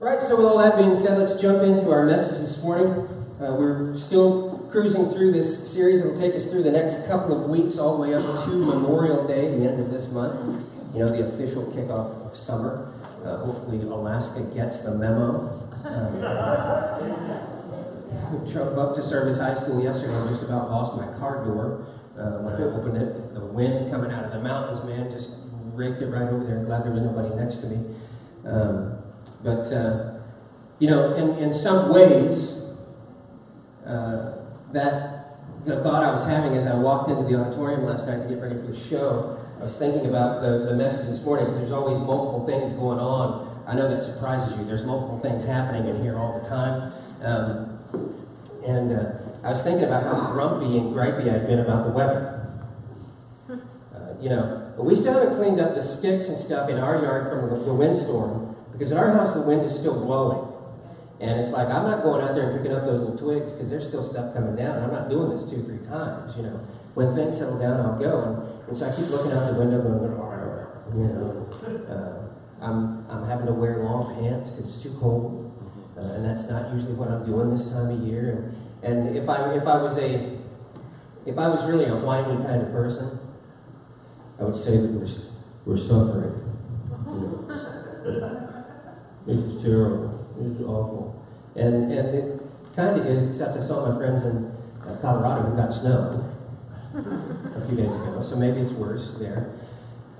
Right, so with all that being said, let's jump into our message this morning. Uh, we're still cruising through this series. It'll take us through the next couple of weeks, all the way up to Memorial Day, the end of this month. You know, the official kickoff of summer. Uh, hopefully, Alaska gets the memo. Um, drove up to Service High School yesterday and just about lost my car door uh, when I opened it. The wind coming out of the mountains, man, just raked it right over there. Glad there was nobody next to me. Um, but, uh, you know, in, in some ways, uh, that the thought I was having as I walked into the auditorium last night to get ready for the show, I was thinking about the, the message this morning because there's always multiple things going on. I know that surprises you. There's multiple things happening in here all the time. Um, and uh, I was thinking about how grumpy and gripey I'd been about the weather. Uh, you know, but we still haven't cleaned up the sticks and stuff in our yard from the, the windstorm because in our house the wind is still blowing. And it's like, I'm not going out there and picking up those little twigs because there's still stuff coming down. I'm not doing this two, three times, you know. When things settle down, I'll go. And, and so I keep looking out the window going, you know. Uh, I'm, I'm having to wear long pants because it's too cold. Uh, and that's not usually what I'm doing this time of year. And, and if I if I was a if I was really a whiny kind of person, I would say that we're we're suffering. Is terrible. Is awful. And and it kind of is, except I saw my friends in uh, Colorado who got snow a few days ago, so maybe it's worse there.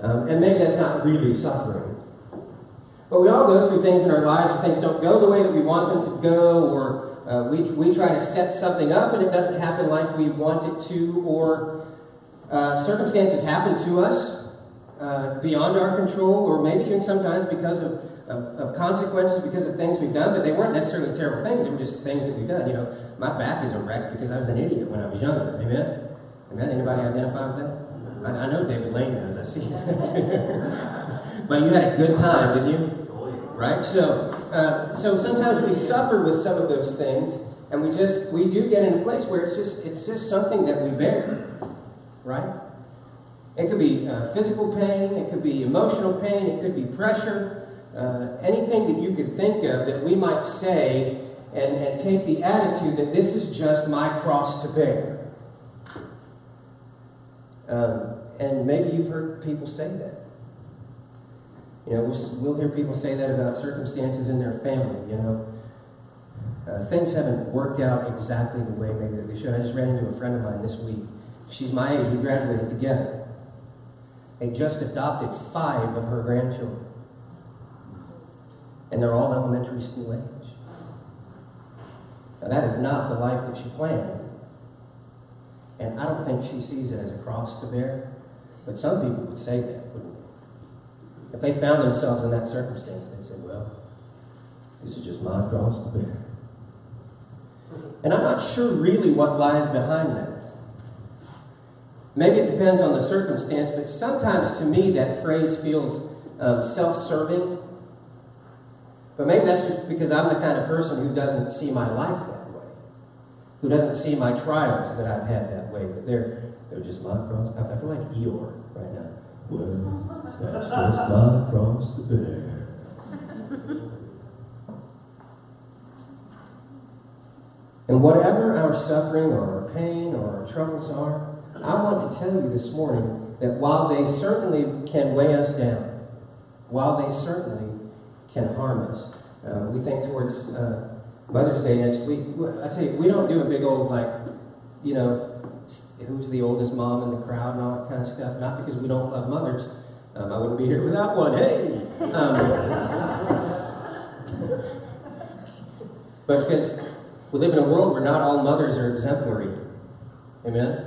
Um, and maybe that's not really suffering. But we all go through things in our lives where things don't go the way that we want them to go, or uh, we, we try to set something up and it doesn't happen like we want it to, or uh, circumstances happen to us uh, beyond our control, or maybe even sometimes because of, of, of, consequences, because of things we've done, but they weren't necessarily terrible things, they were just things that we've done. You know, my back is a wreck because I was an idiot when I was younger. Amen? Amen? Anybody identify with that? I, I know David Lane does, I see but you had a good time, didn't you? right? So, uh, so sometimes we suffer with some of those things, and we just we do get in a place where it's just it's just something that we bear, right? It could be uh, physical pain, it could be emotional pain, it could be pressure, uh, anything that you could think of that we might say and, and take the attitude that this is just my cross to bear. Um, and maybe you've heard people say that. You know, we'll, we'll hear people say that about circumstances in their family, you know. Uh, things haven't worked out exactly the way maybe they should. I just ran into a friend of mine this week. She's my age. We graduated together. They just adopted five of her grandchildren. And they're all elementary school age. Now, that is not the life that she planned. And I don't think she sees it as a cross to bear. But some people would say that, wouldn't they? if they found themselves in that circumstance, they'd say, well, this is just my cross to bear. And I'm not sure really what lies behind that. Maybe it depends on the circumstance, but sometimes to me that phrase feels um, self serving. But maybe that's just because I'm the kind of person who doesn't see my life that way, who doesn't see my trials that I've had that way. But they're, they're just my cross. I feel like Eeyore right now. Well, that's just my cross to bear. and whatever our suffering or our pain or our troubles are, I want to tell you this morning that while they certainly can weigh us down, while they certainly can harm us, uh, we think towards uh, Mother's Day next week. I tell you, we don't do a big old like, you know, who's the oldest mom in the crowd and all that kind of stuff. Not because we don't love mothers, um, I wouldn't be here without one. Hey! Um, but because we live in a world where not all mothers are exemplary. Amen?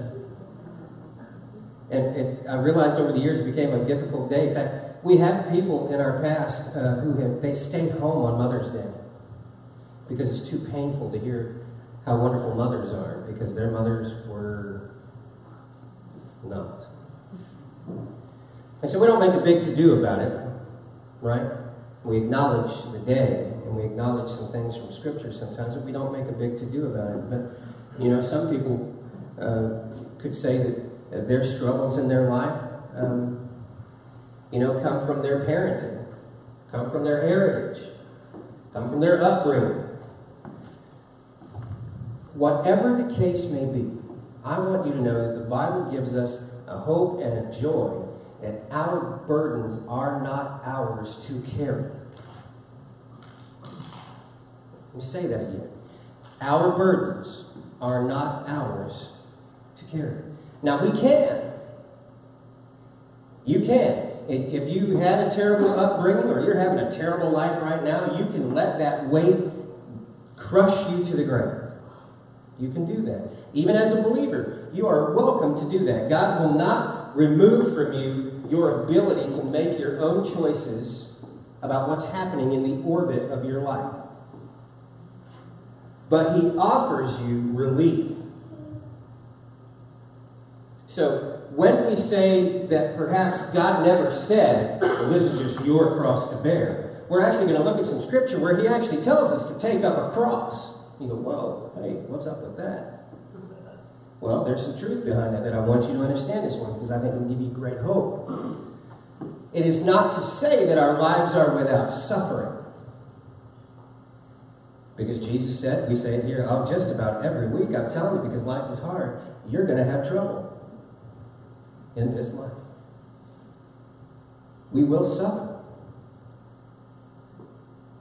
And it, I realized over the years it became a difficult day. In fact, we have people in our past uh, who have, they stayed home on Mother's Day because it's too painful to hear how wonderful mothers are because their mothers were not. And so we don't make a big to do about it, right? We acknowledge the day and we acknowledge some things from Scripture sometimes, but we don't make a big to do about it. But, you know, some people uh, could say that their struggles in their life, um, you know, come from their parenting, come from their heritage. come from their upbringing. Whatever the case may be, I want you to know that the Bible gives us a hope and a joy that our burdens are not ours to carry. Let me say that again. Our burdens are not ours to carry. Now, we can. You can. If you had a terrible upbringing or you're having a terrible life right now, you can let that weight crush you to the ground. You can do that. Even as a believer, you are welcome to do that. God will not remove from you your ability to make your own choices about what's happening in the orbit of your life. But He offers you relief. So, when we say that perhaps God never said, well, this is just your cross to bear, we're actually going to look at some scripture where He actually tells us to take up a cross. You go, whoa, hey, what's up with that? Well, there's some truth behind that that I want you to understand this one because I think it will give you great hope. It is not to say that our lives are without suffering. Because Jesus said, we say it here oh, just about every week, I'm telling you, because life is hard, you're going to have trouble in this life. We will suffer.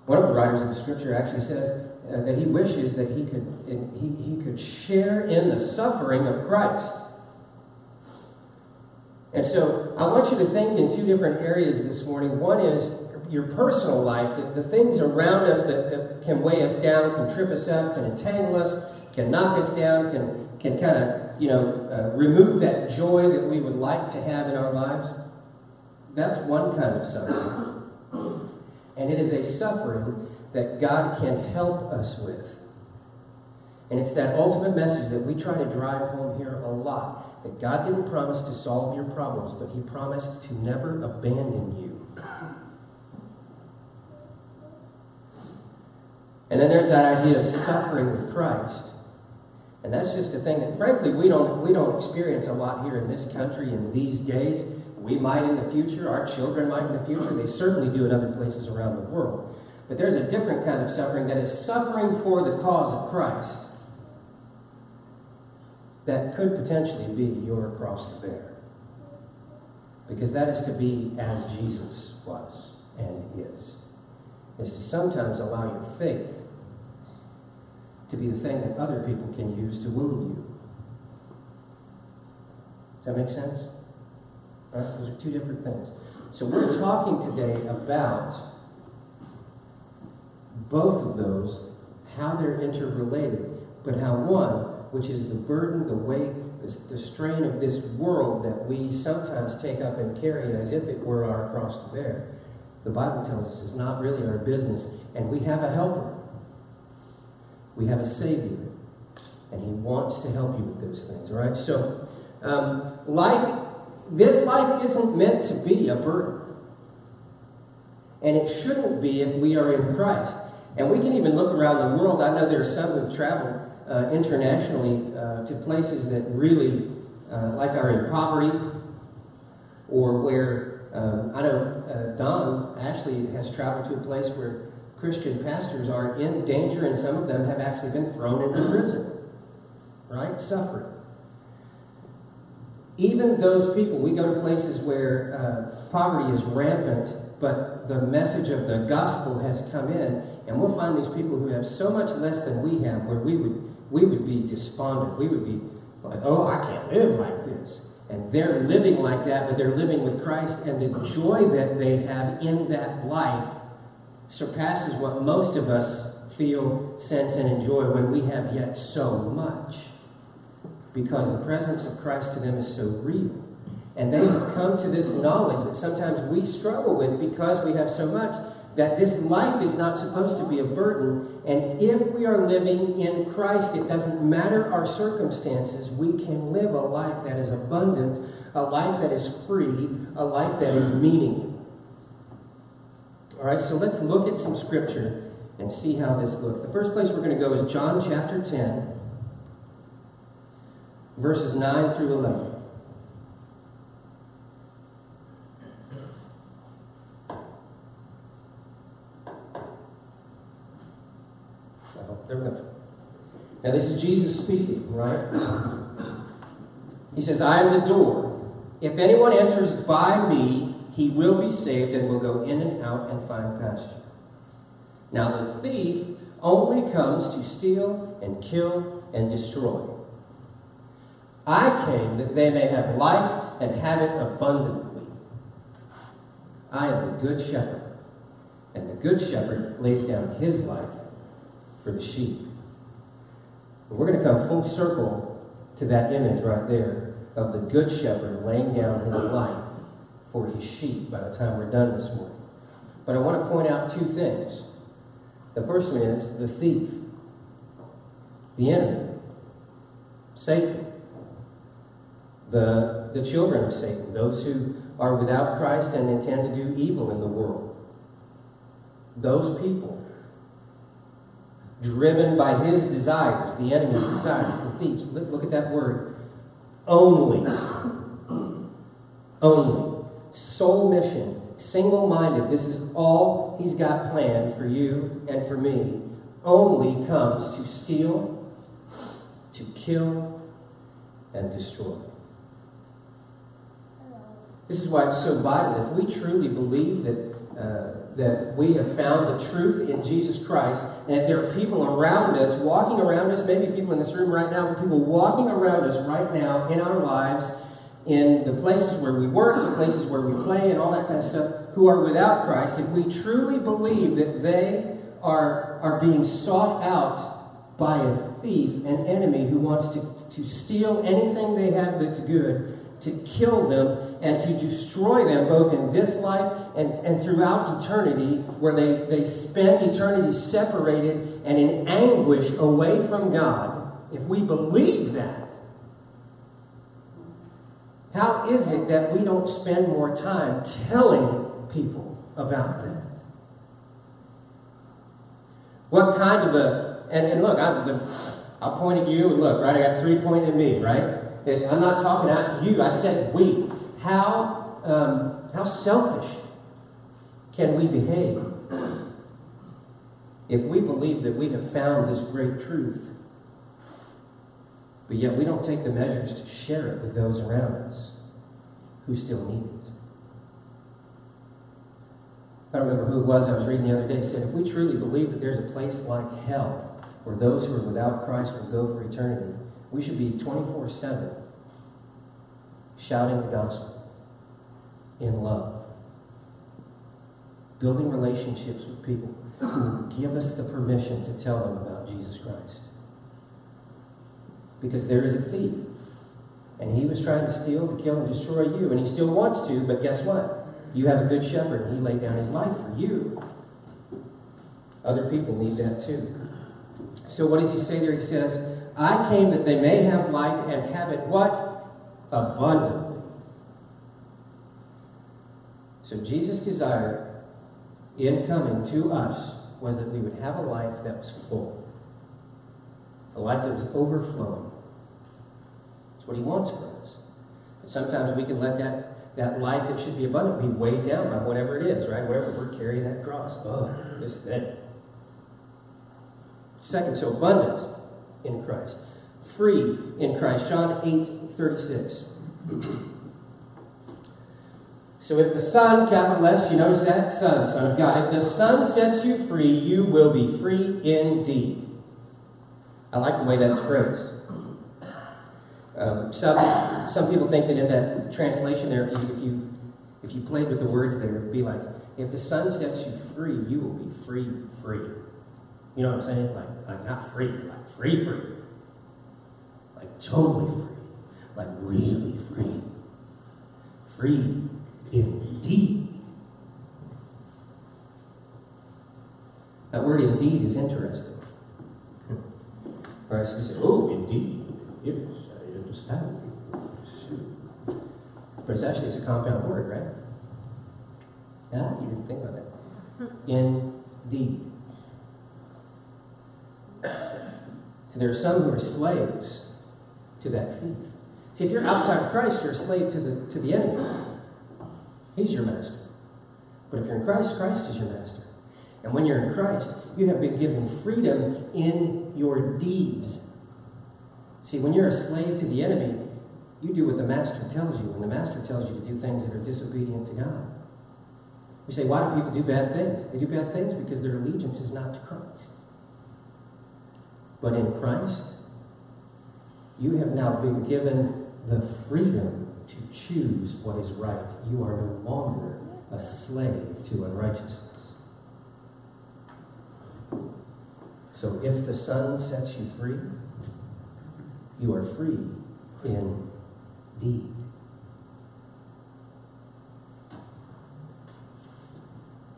One of the writers of the scripture actually says uh, that he wishes that he could, he, he could share in the suffering of Christ. And so I want you to think in two different areas this morning. One is your personal life, the, the things around us that, that, can weigh us down, can trip us up, can entangle us, can knock us down, can, can kind of, you know, uh, remove that joy that we would like to have in our lives. That's one kind of suffering. And it is a suffering that God can help us with. And it's that ultimate message that we try to drive home here a lot that God didn't promise to solve your problems, but He promised to never abandon you. And then there's that idea of suffering with Christ. And that's just a thing that, frankly, we don't, we don't experience a lot here in this country in these days. We might in the future, our children might in the future, they certainly do in other places around the world. But there's a different kind of suffering that is suffering for the cause of Christ that could potentially be your cross to bear. Because that is to be as Jesus was and is. Is to sometimes allow your faith to be the thing that other people can use to wound you. Does that make sense? Right? Those are two different things. So we're talking today about both of those, how they're interrelated, but how one, which is the burden, the weight, the, the strain of this world that we sometimes take up and carry as if it were our cross to bear, the Bible tells us is not really our business, and we have a helper. We have a Savior, and He wants to help you with those things. All right. So, um, life, this life isn't meant to be a burden, and it shouldn't be if we are in Christ. And we can even look around the world. I know there are some who've traveled uh, internationally uh, to places that really, uh, like, are in poverty, or where um, I know uh, Don actually has traveled to a place where Christian pastors are in danger, and some of them have actually been thrown into prison, right? Suffering. Even those people, we go to places where uh, poverty is rampant, but the message of the gospel has come in, and we'll find these people who have so much less than we have, where we would we would be despondent. We would be like, "Oh, I can't live like this." And they're living like that, but they're living with Christ, and the joy that they have in that life surpasses what most of us feel, sense, and enjoy when we have yet so much. Because the presence of Christ to them is so real. And they have come to this knowledge that sometimes we struggle with because we have so much that this life is not supposed to be a burden. And if we are living in Christ, it doesn't matter our circumstances, we can live a life that is abundant, a life that is free, a life that is meaningful. All right, so let's look at some scripture and see how this looks. The first place we're going to go is John chapter 10, verses 9 through 11. There we go. Now, this is Jesus speaking, right? He says, I am the door. If anyone enters by me, he will be saved and will go in and out and find pasture. Now, the thief only comes to steal and kill and destroy. I came that they may have life and have it abundantly. I am the good shepherd, and the good shepherd lays down his life for the sheep. we're going to come full circle to that image right there of the good shepherd laying down his life for his sheep by the time we're done this morning. But I want to point out two things. The first one is the thief, the enemy, Satan, the, the children of Satan, those who are without Christ and intend to do evil in the world. Those people, driven by his desires, the enemy's desires, the thieves. Look, look at that word. Only. Only. Sole mission single minded, this is all he's got planned for you and for me, only comes to steal, to kill, and destroy. This is why it's so vital. If we truly believe that, uh, that we have found the truth in Jesus Christ, and that there are people around us, walking around us, maybe people in this room right now, people walking around us right now in our lives in the places where we work, the places where we play, and all that kind of stuff, who are without Christ, if we truly believe that they are, are being sought out by a thief, an enemy who wants to, to steal anything they have that's good, to kill them, and to destroy them both in this life and, and throughout eternity, where they, they spend eternity separated and in anguish away from God, if we believe that, how is it that we don't spend more time telling people about that? What kind of a, and, and look, I, I'll point at you, and look, right, I got three pointing at me, right? I'm not talking at you, I said we. How, um, how selfish can we behave if we believe that we have found this great truth but yet we don't take the measures to share it with those around us who still need it. I don't remember who it was I was reading the other day said, if we truly believe that there's a place like hell where those who are without Christ will go for eternity, we should be 24 7 shouting the gospel in love, building relationships with people who give us the permission to tell them about Jesus Christ because there is a thief. And he was trying to steal, to kill, and destroy you. And he still wants to, but guess what? You have a good shepherd, and he laid down his life for you. Other people need that too. So what does he say there? He says, I came that they may have life and have it what? Abundantly. So Jesus' desire in coming to us was that we would have a life that was full. A life that was overflowing. It's what he wants for us. But sometimes we can let that, that life that should be abundant be weighed down by whatever it is, right? Whatever we're carrying that cross. Oh, this, that. Second, so abundant in Christ. Free in Christ. John 8, 36. So if the Son, capital S, you notice that? Son, Son of God. If the Son sets you free, you will be free indeed. I like the way that's phrased. Um, some, some people think that in that translation there, if you, if you, if you played with the words there, it would be like, if the sun sets you free, you will be free, free. You know what I'm saying? Like, like not free, like free, free. Like totally free. Like really free. Free indeed. That word indeed is interesting. Right? So we say, oh, indeed. Yes understand. But it's actually it's a compound word, right? Yeah, you didn't think about that. Hmm. Indeed. So there are some who are slaves to that thief. See, if you're outside of Christ, you're a slave to the to the enemy. He's your master. But if you're in Christ, Christ is your master. And when you're in Christ, you have been given freedom in your deeds. See, when you're a slave to the enemy, you do what the master tells you, and the master tells you to do things that are disobedient to God. We say, why do people do bad things? They do bad things because their allegiance is not to Christ. But in Christ, you have now been given the freedom to choose what is right. You are no longer a slave to unrighteousness. So if the Son sets you free, you are free indeed.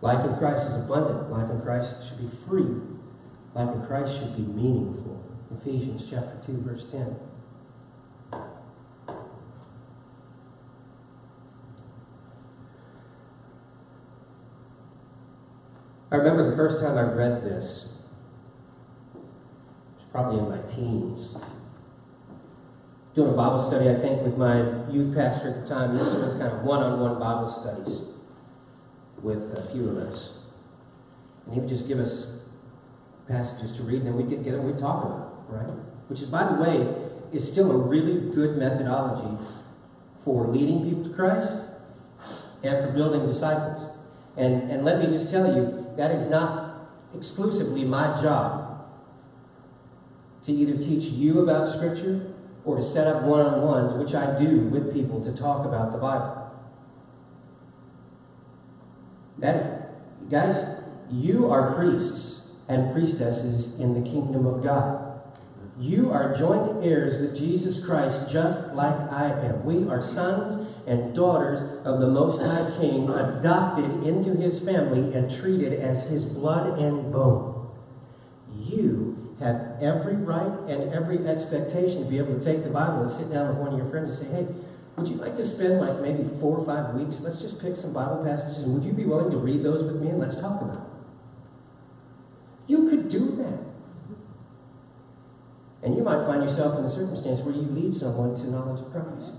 Life in Christ is abundant. Life in Christ should be free. Life in Christ should be meaningful. Ephesians chapter 2, verse 10. I remember the first time I read this. It was probably in my teens. Doing a Bible study, I think, with my youth pastor at the time. To do kind of one-on-one Bible studies with a few of us. And he would just give us passages to read, and then we'd get together and we'd talk about it, right? Which is, by the way, is still a really good methodology for leading people to Christ and for building disciples. And, and let me just tell you, that is not exclusively my job to either teach you about Scripture or to set up one on ones, which I do with people to talk about the Bible. That, guys, you are priests and priestesses in the kingdom of God. You are joint heirs with Jesus Christ, just like I am. We are sons and daughters of the Most High King, adopted into his family and treated as his blood and bone. You have every right and every expectation to be able to take the Bible and sit down with one of your friends and say, hey, would you like to spend like maybe four or five weeks? Let's just pick some Bible passages and would you be willing to read those with me and let's talk about it? You could do that. And you might find yourself in a circumstance where you lead someone to knowledge of Christ.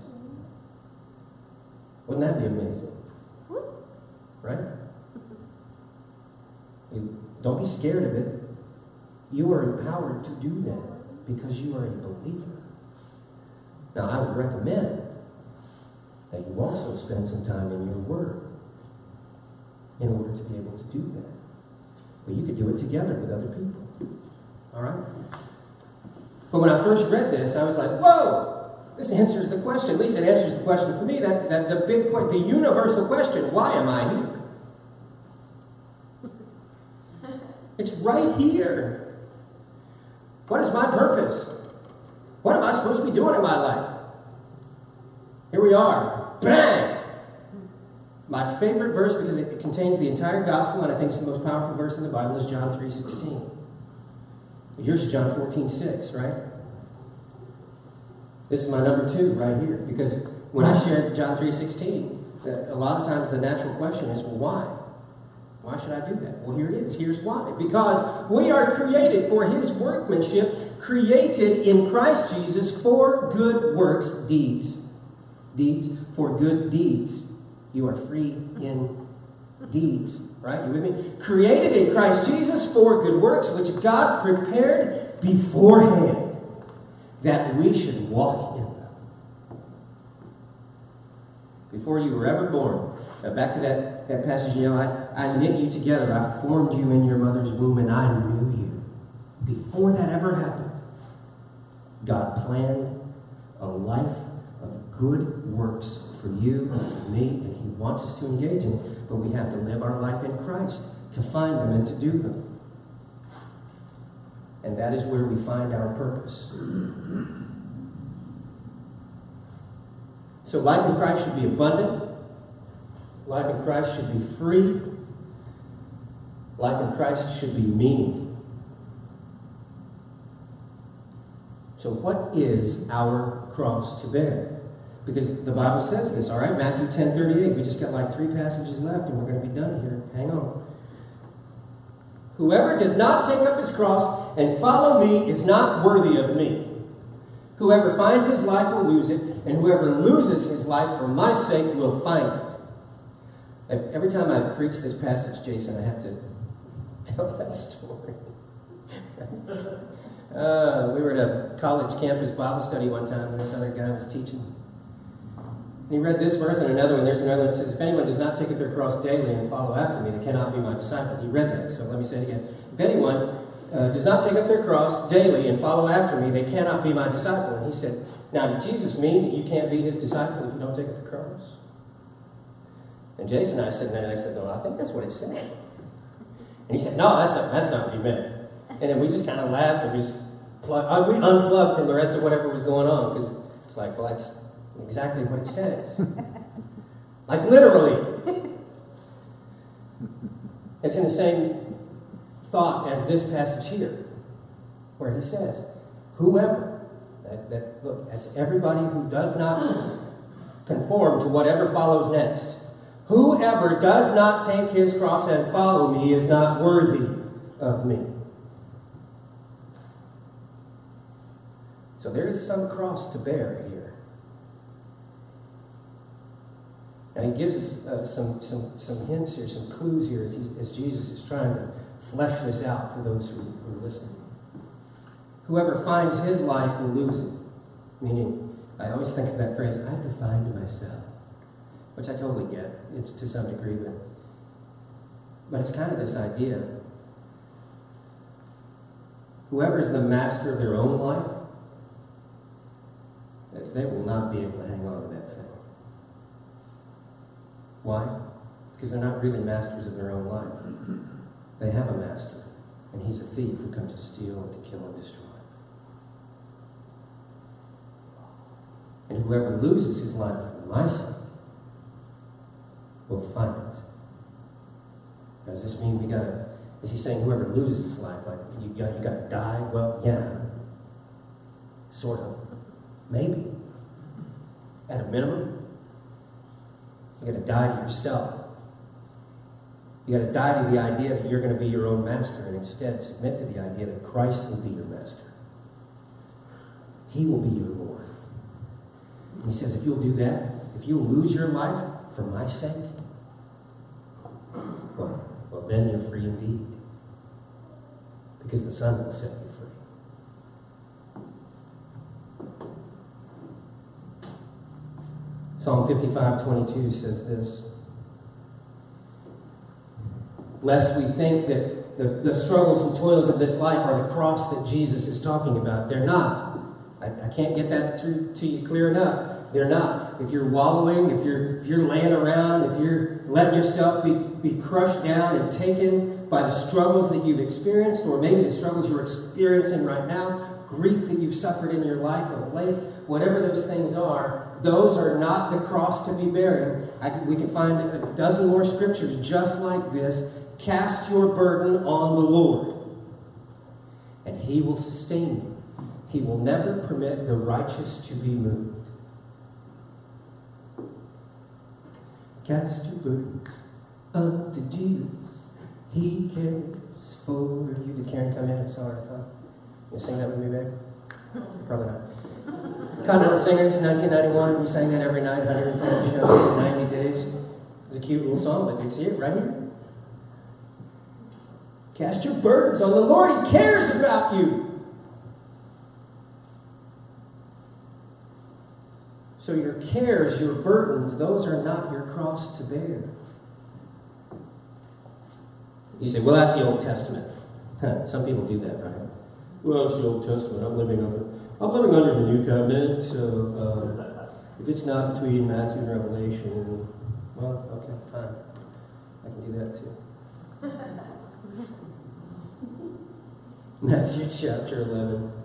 Wouldn't that be amazing? Right? You, don't be scared of it. You are empowered to do that because you are a believer. Now, I would recommend that you also spend some time in your Word in order to be able to do that. But you could do it together with other people. All right? But when I first read this, I was like, whoa! This answers the question. At least it answers the question for me. That, that the big point, the universal question, why am I here? It's right here. What is my purpose? What am I supposed to be doing in my life? Here we are. Bang! My favorite verse, because it contains the entire gospel, and I think it's the most powerful verse in the Bible, is John 3.16. Yours is John 14.6, right? This is my number two right here, because when I shared John 3.16, a lot of times the natural question is, well, why? Why should I do that? Well, here it is. Here's why. Because we are created for his workmanship, created in Christ Jesus for good works, deeds. Deeds, for good deeds. You are free in deeds. Right? You with me? Created in Christ Jesus for good works, which God prepared beforehand that we should walk in them. Before you were ever born. Now back to that, that passage, you know, I, I knit you together. I formed you in your mother's womb and I knew you. Before that ever happened, God planned a life of good works for you and for me, and He wants us to engage in it, but we have to live our life in Christ to find them and to do them. And that is where we find our purpose. So life in Christ should be abundant. Life in Christ should be free. Life in Christ should be meaningful. So, what is our cross to bear? Because the Bible says this, all right? Matthew 10 38. We just got like three passages left and we're going to be done here. Hang on. Whoever does not take up his cross and follow me is not worthy of me. Whoever finds his life will lose it, and whoever loses his life for my sake will find it. Every time I preach this passage, Jason, I have to tell that story. Uh, we were at a college campus Bible study one time, and this other guy was teaching. And he read this verse and another one. There's another one that says, If anyone does not take up their cross daily and follow after me, they cannot be my disciple. He read that, so let me say it again. If anyone uh, does not take up their cross daily and follow after me, they cannot be my disciple. And he said, Now, did Jesus mean that you can't be his disciple if you don't take up the cross? And Jason and I said, there, and I said, No, I think that's what it said. And he said, No, that's not, that's not what he meant. And then we just kind of laughed and we just plug, uh, we unplugged from the rest of whatever was going on because it's like, well, that's exactly what it says. like literally. It's in the same thought as this passage here, where he says, Whoever, that, that, look, that's everybody who does not conform to whatever follows next. Whoever does not take his cross and follow me is not worthy of me. So there is some cross to bear here. Now he gives us uh, some, some, some hints here, some clues here as, he, as Jesus is trying to flesh this out for those who, who are listening. Whoever finds his life will lose it. Meaning, I always think of that phrase, I've defined myself. Which I totally get. It's to some degree, but but it's kind of this idea. Whoever is the master of their own life, they will not be able to hang on to that thing. Why? Because they're not really masters of their own life. They have a master, and he's a thief who comes to steal and to kill and destroy. And whoever loses his life for my sake will find it. Does this mean we gotta? Is he saying whoever loses his life, like you got you gotta die? Well, yeah, sort of, maybe. At a minimum, you gotta die to yourself. You gotta die to the idea that you're going to be your own master, and instead submit to the idea that Christ will be your master. He will be your Lord. And he says, if you'll do that, if you'll lose your life for my sake, well, then you're free indeed. Because the Son will set you free. Psalm 55 22 says this Lest we think that the, the struggles and toils of this life are the cross that Jesus is talking about. They're not. I, I can't get that through to you clear enough. They're not. If you're wallowing, if you're if you're laying around, if you're letting yourself be, be crushed down and taken by the struggles that you've experienced, or maybe the struggles you're experiencing right now, grief that you've suffered in your life of late, whatever those things are, those are not the cross to be bearing. We can find a dozen more scriptures just like this. Cast your burden on the Lord, and He will sustain you. He will never permit the righteous to be moved. Cast your burden unto Jesus. He cares for you. Did Karen come in? Sorry, I thought. You sing that with me, babe? Probably not. Continental Singers, 1991. We sang that every night, 110 shows, 90 days. It's a cute little song, but it's it right here. Cast your burdens on the Lord. He cares about you. So your cares, your burdens, those are not your cross to bear. You say, well, that's the Old Testament. Some people do that, right? Well, it's the Old Testament. I'm living under, I'm living under the New Covenant. So uh, if it's not between Matthew and Revelation, well, okay, fine. I can do that too. Matthew chapter 11.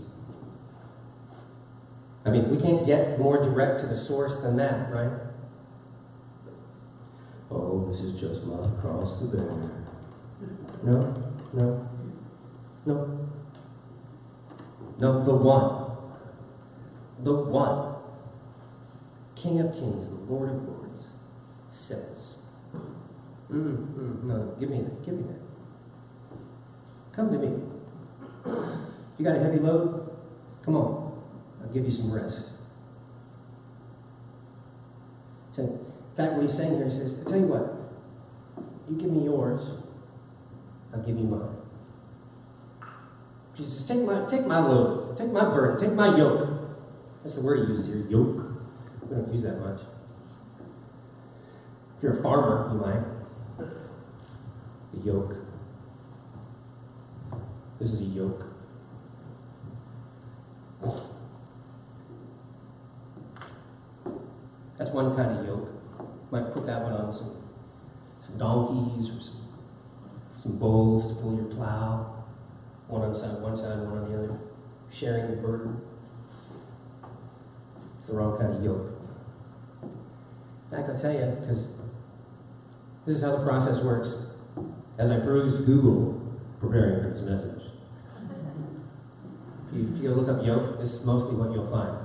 I mean, we can't get more direct to the source than that, right? Oh, this is just my cross to bear. No, no. No. No, the one. The one. King of kings, the Lord of lords, says, mm, mm, No, give me that. Give me that. Come to me. You got a heavy load? Come on. Give you some rest. So, in fact, what he's saying here, he says, I tell you what, you give me yours, I'll give you mine. Jesus, take my take my load, take my burden, take my yoke. That's the word he uses here, yoke. We don't use that much. If you're a farmer, you might. The yoke. This is a yoke. That's one kind of yoke. Might put that one on some some donkeys or some some bulls to pull your plow. One on side, one side, one on the other. Sharing the burden. It's the wrong kind of yoke. In fact, I'll tell you, because this is how the process works. As I perused Google preparing for this message, if you, if you look up yoke, this is mostly what you'll find.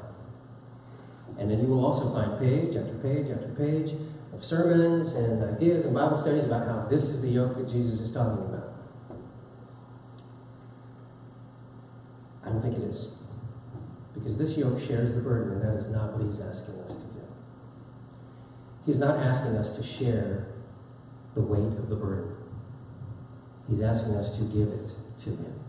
And then you will also find page after page after page of sermons and ideas and Bible studies about how this is the yoke that Jesus is talking about. I don't think it is. Because this yoke shares the burden, and that is not what he's asking us to do. He's not asking us to share the weight of the burden. He's asking us to give it to him.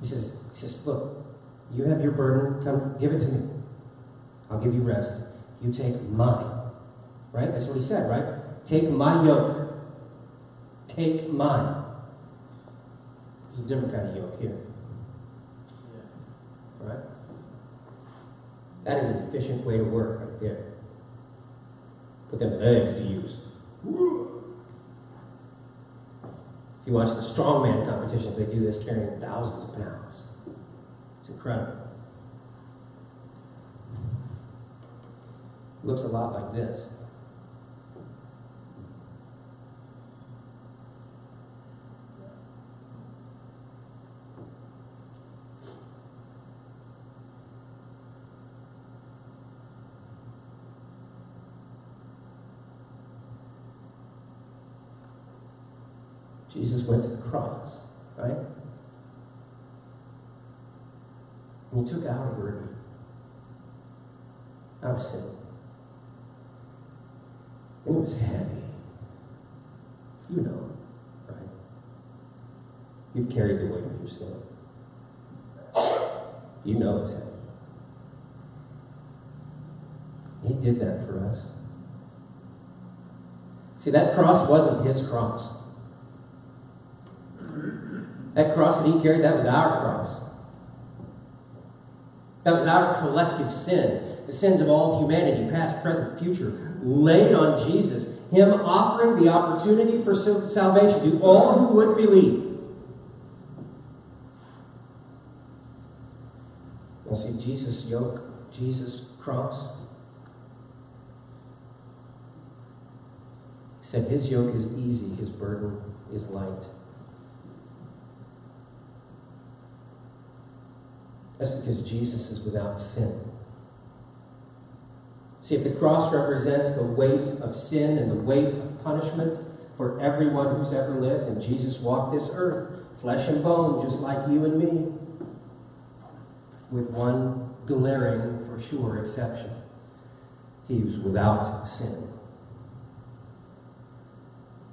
He says, he says, look, you have your burden, come give it to me. I'll give you rest. You take mine. Right? That's what he said, right? Take my yoke. Take mine. This is a different kind of yoke here. Yeah. Right? That is an efficient way to work right there. Put them legs to use. If you watch the strongman competitions, they do this carrying thousands of pounds. It's incredible. It looks a lot like this. Jesus went to the cross, right? And he took our burden, our sin. And it was heavy. You know, right? You've carried the weight of your sin. You know it's heavy. He did that for us. See, that cross wasn't his cross. That cross that he carried, that was our cross. That was our collective sin. The sins of all humanity, past, present, future, laid on Jesus. Him offering the opportunity for salvation to all who would believe. You'll see Jesus' yoke, Jesus' cross. He said, His yoke is easy, His burden is light. That's because Jesus is without sin. See, if the cross represents the weight of sin and the weight of punishment for everyone who's ever lived, and Jesus walked this earth, flesh and bone, just like you and me, with one glaring, for sure, exception. He was without sin.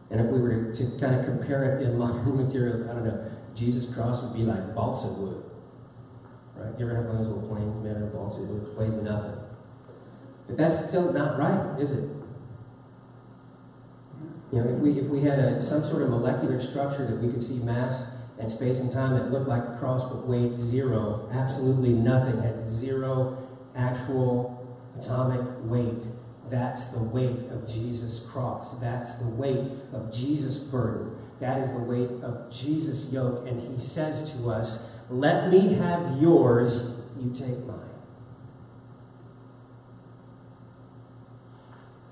And if we were to kind of compare it in modern materials, I don't know, Jesus' cross would be like balsa wood. Right? You ever have one of those little planes out of balsa wood? Weighs nothing. But that's still not right, is it? You know, if we if we had a, some sort of molecular structure that we could see mass and space and time that looked like a cross but weighed zero, absolutely nothing, had zero actual atomic weight. That's the weight of Jesus' cross. That's the weight of Jesus' burden. That is the weight of Jesus' yoke. And he says to us, let me have yours, you take mine.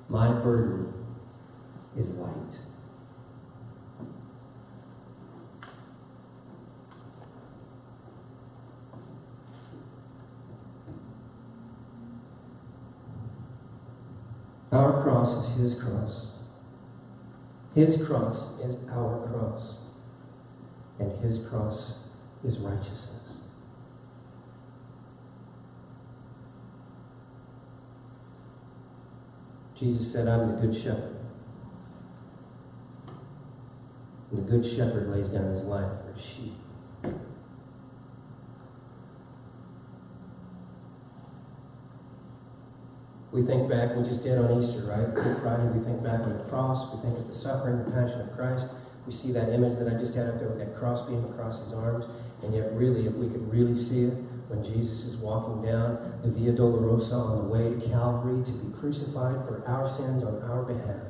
My burden is light. Our cross is His cross. His cross is our cross. And His cross is righteousness. Jesus said, I'm the good shepherd. And the good shepherd lays down his life for his sheep. We think back, we just did on Easter, right? Good Friday, we think back on the cross, we think of the suffering, the passion of Christ. We see that image that I just had up there with that crossbeam across his arms. And yet, really, if we could really see it, when Jesus is walking down the Via Dolorosa on the way to Calvary to be crucified for our sins on our behalf,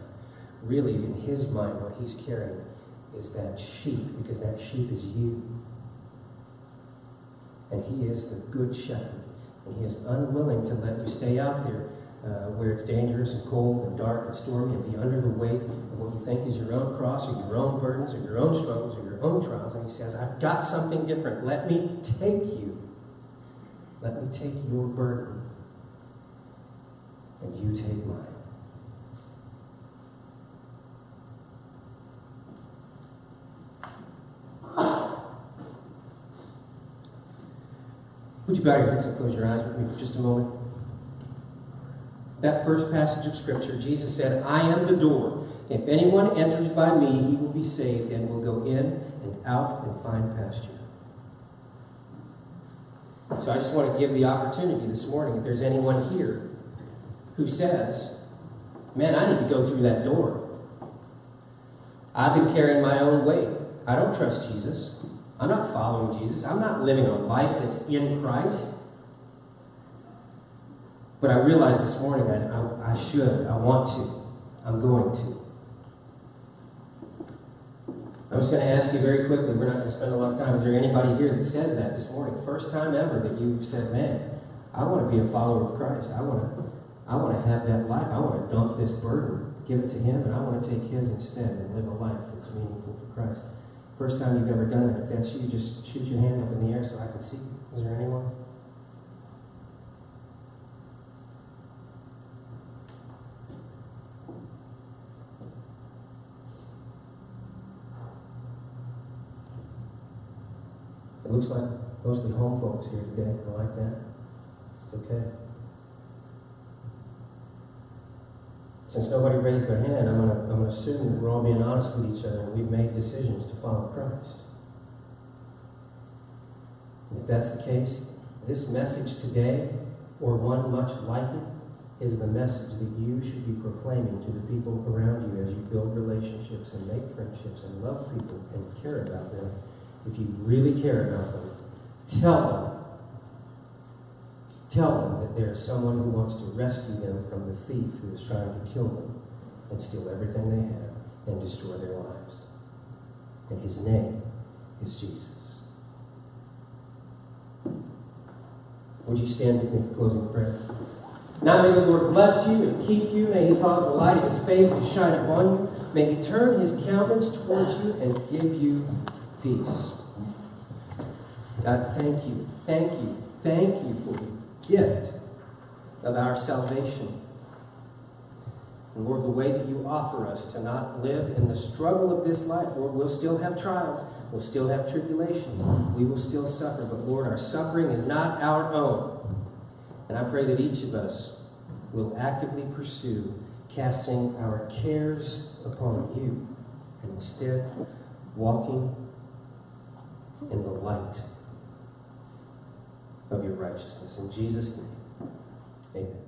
really, in his mind, what he's carrying is that sheep, because that sheep is you. And he is the good shepherd. And he is unwilling to let you stay out there uh, where it's dangerous and cold and dark and stormy and be under the weight of what you think is your own cross or your own burdens or your own struggles or your own trials. And he says, I've got something different. Let me take you. Let me take your burden. And you take mine. Would you bow your heads and close your eyes with me for just a moment? That first passage of Scripture, Jesus said, I am the door. If anyone enters by me, he will be saved and will go in and out and find pasture. So I just want to give the opportunity this morning, if there's anyone here who says, Man, I need to go through that door. I've been carrying my own weight. I don't trust Jesus. I'm not following Jesus. I'm not living a life that's in Christ. But I realized this morning I, I, I should, I want to, I'm going to. I'm just going to ask you very quickly, we're not going to spend a lot of time. Is there anybody here that says that this morning? First time ever that you've said, man, I want to be a follower of Christ. I want to, I want to have that life. I want to dump this burden, give it to Him, and I want to take His instead and live a life that's meaningful for Christ. First time you've ever done that, if that's you, just shoot your hand up in the air so I can see. Is there anyone? Looks like mostly home folks here today. I like that. It's okay. Since nobody raised their hand, I'm going to I'm gonna assume that we're all being honest with each other and we've made decisions to follow Christ. If that's the case, this message today, or one much like it, is the message that you should be proclaiming to the people around you as you build relationships and make friendships and love people and care about them if you really care about them, tell them. Tell them that there is someone who wants to rescue them from the thief who is trying to kill them and steal everything they have and destroy their lives. And his name is Jesus. Would you stand with me for closing prayer? Now may the Lord bless you and keep you. May he cause the light of his face to shine upon you. May he turn his countenance towards you and give you peace. God, thank you, thank you, thank you for the gift of our salvation. And Lord, the way that you offer us to not live in the struggle of this life, Lord, we'll still have trials, we'll still have tribulations, we will still suffer. But Lord, our suffering is not our own. And I pray that each of us will actively pursue casting our cares upon you and instead walking in the light of your righteousness. In Jesus' name, amen.